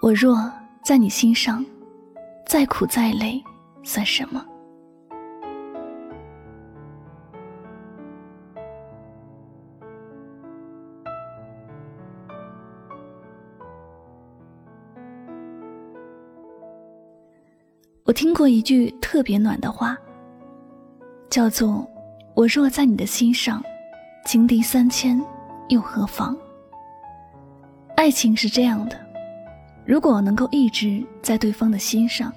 我若在你心上，再苦再累，算什么？我听过一句特别暖的话，叫做“我若在你的心上，情敌三千又何妨？”爱情是这样的，如果能够一直在对方的心上，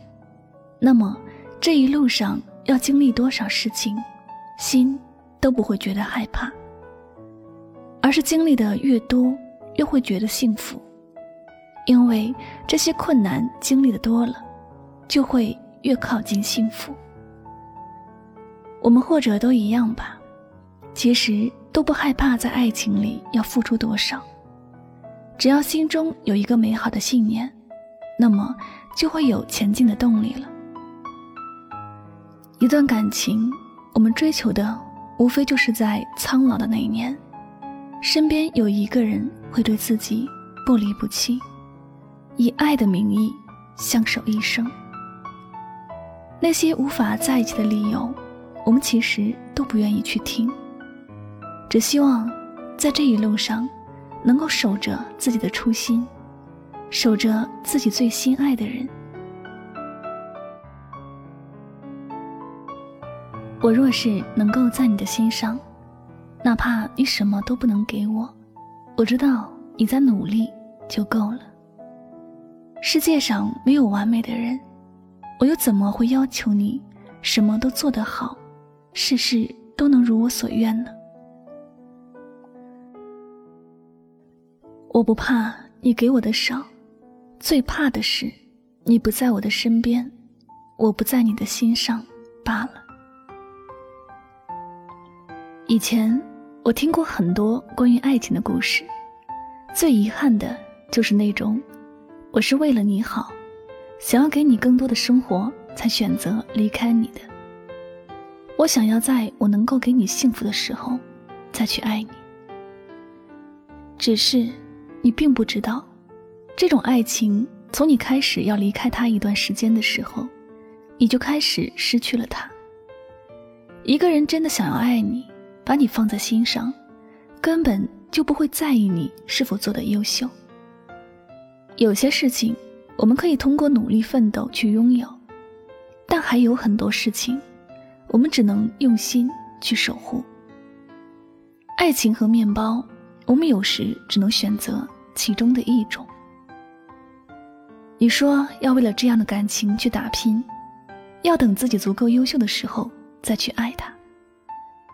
那么这一路上要经历多少事情，心都不会觉得害怕，而是经历的越多，越会觉得幸福，因为这些困难经历的多了，就会。越靠近幸福，我们或者都一样吧。其实都不害怕在爱情里要付出多少，只要心中有一个美好的信念，那么就会有前进的动力了。一段感情，我们追求的无非就是在苍老的那一年，身边有一个人会对自己不离不弃，以爱的名义相守一生。那些无法在一起的理由，我们其实都不愿意去听。只希望在这一路上，能够守着自己的初心，守着自己最心爱的人。我若是能够在你的心上，哪怕你什么都不能给我，我知道你在努力就够了。世界上没有完美的人。我又怎么会要求你什么都做得好，事事都能如我所愿呢？我不怕你给我的少，最怕的是你不在我的身边，我不在你的心上罢了。以前我听过很多关于爱情的故事，最遗憾的就是那种，我是为了你好。想要给你更多的生活，才选择离开你的。我想要在我能够给你幸福的时候，再去爱你。只是，你并不知道，这种爱情从你开始要离开他一段时间的时候，你就开始失去了他。一个人真的想要爱你，把你放在心上，根本就不会在意你是否做的优秀。有些事情。我们可以通过努力奋斗去拥有，但还有很多事情，我们只能用心去守护。爱情和面包，我们有时只能选择其中的一种。你说要为了这样的感情去打拼，要等自己足够优秀的时候再去爱他，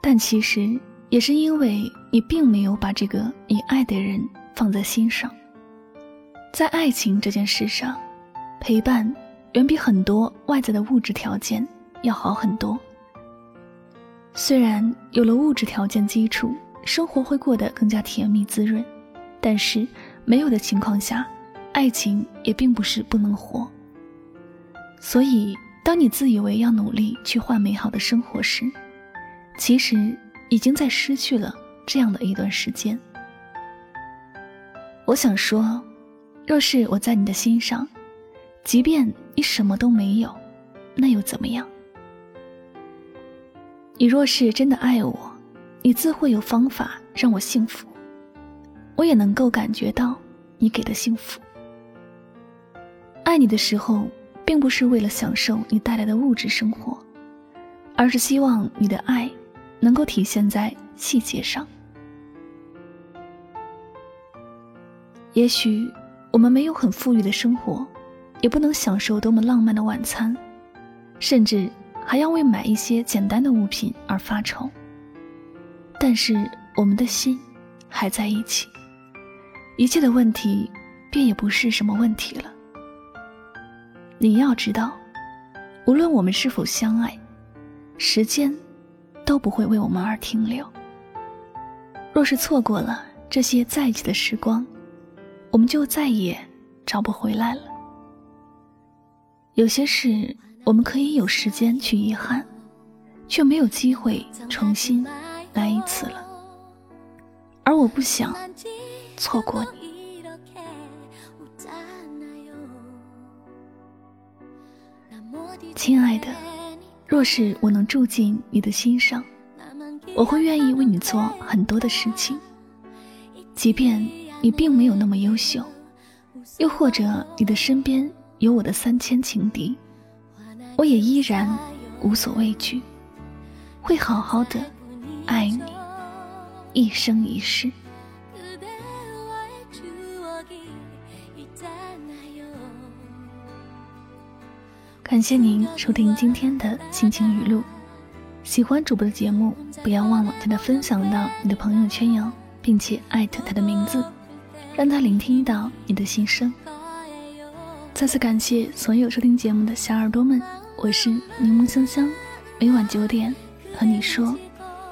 但其实也是因为你并没有把这个你爱的人放在心上。在爱情这件事上，陪伴远比很多外在的物质条件要好很多。虽然有了物质条件基础，生活会过得更加甜蜜滋润，但是没有的情况下，爱情也并不是不能活。所以，当你自以为要努力去换美好的生活时，其实已经在失去了这样的一段时间。我想说。若是我在你的心上，即便你什么都没有，那又怎么样？你若是真的爱我，你自会有方法让我幸福。我也能够感觉到你给的幸福。爱你的时候，并不是为了享受你带来的物质生活，而是希望你的爱能够体现在细节上。也许。我们没有很富裕的生活，也不能享受多么浪漫的晚餐，甚至还要为买一些简单的物品而发愁。但是我们的心还在一起，一切的问题便也不是什么问题了。你要知道，无论我们是否相爱，时间都不会为我们而停留。若是错过了这些在一起的时光，我们就再也找不回来了。有些事我们可以有时间去遗憾，却没有机会重新来一次了，而我不想错过你。亲爱的，若是我能住进你的心上，我会愿意为你做很多的事情，即便你并没有那么优秀，又或者你的身边有我的三千情敌，我也依然无所畏惧，会好好的。爱你一生一世。感谢您收听今天的心情语录，喜欢主播的节目，不要忘了将它分享到你的朋友圈哟，并且艾特他的名字，让他聆听到你的心声。再次感谢所有收听节目的小耳朵们，我是柠檬香香，每晚九点和你说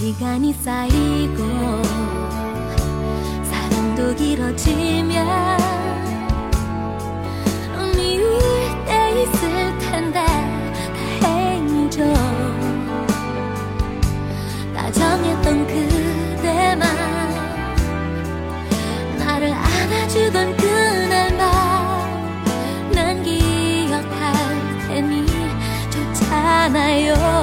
시간이 쌓이고 사랑도 길어지면 미울 때 있을 텐데 다행이죠. 다정했던 그대만 나를 안아주던 그날만 난 기억할 테니 좋잖아요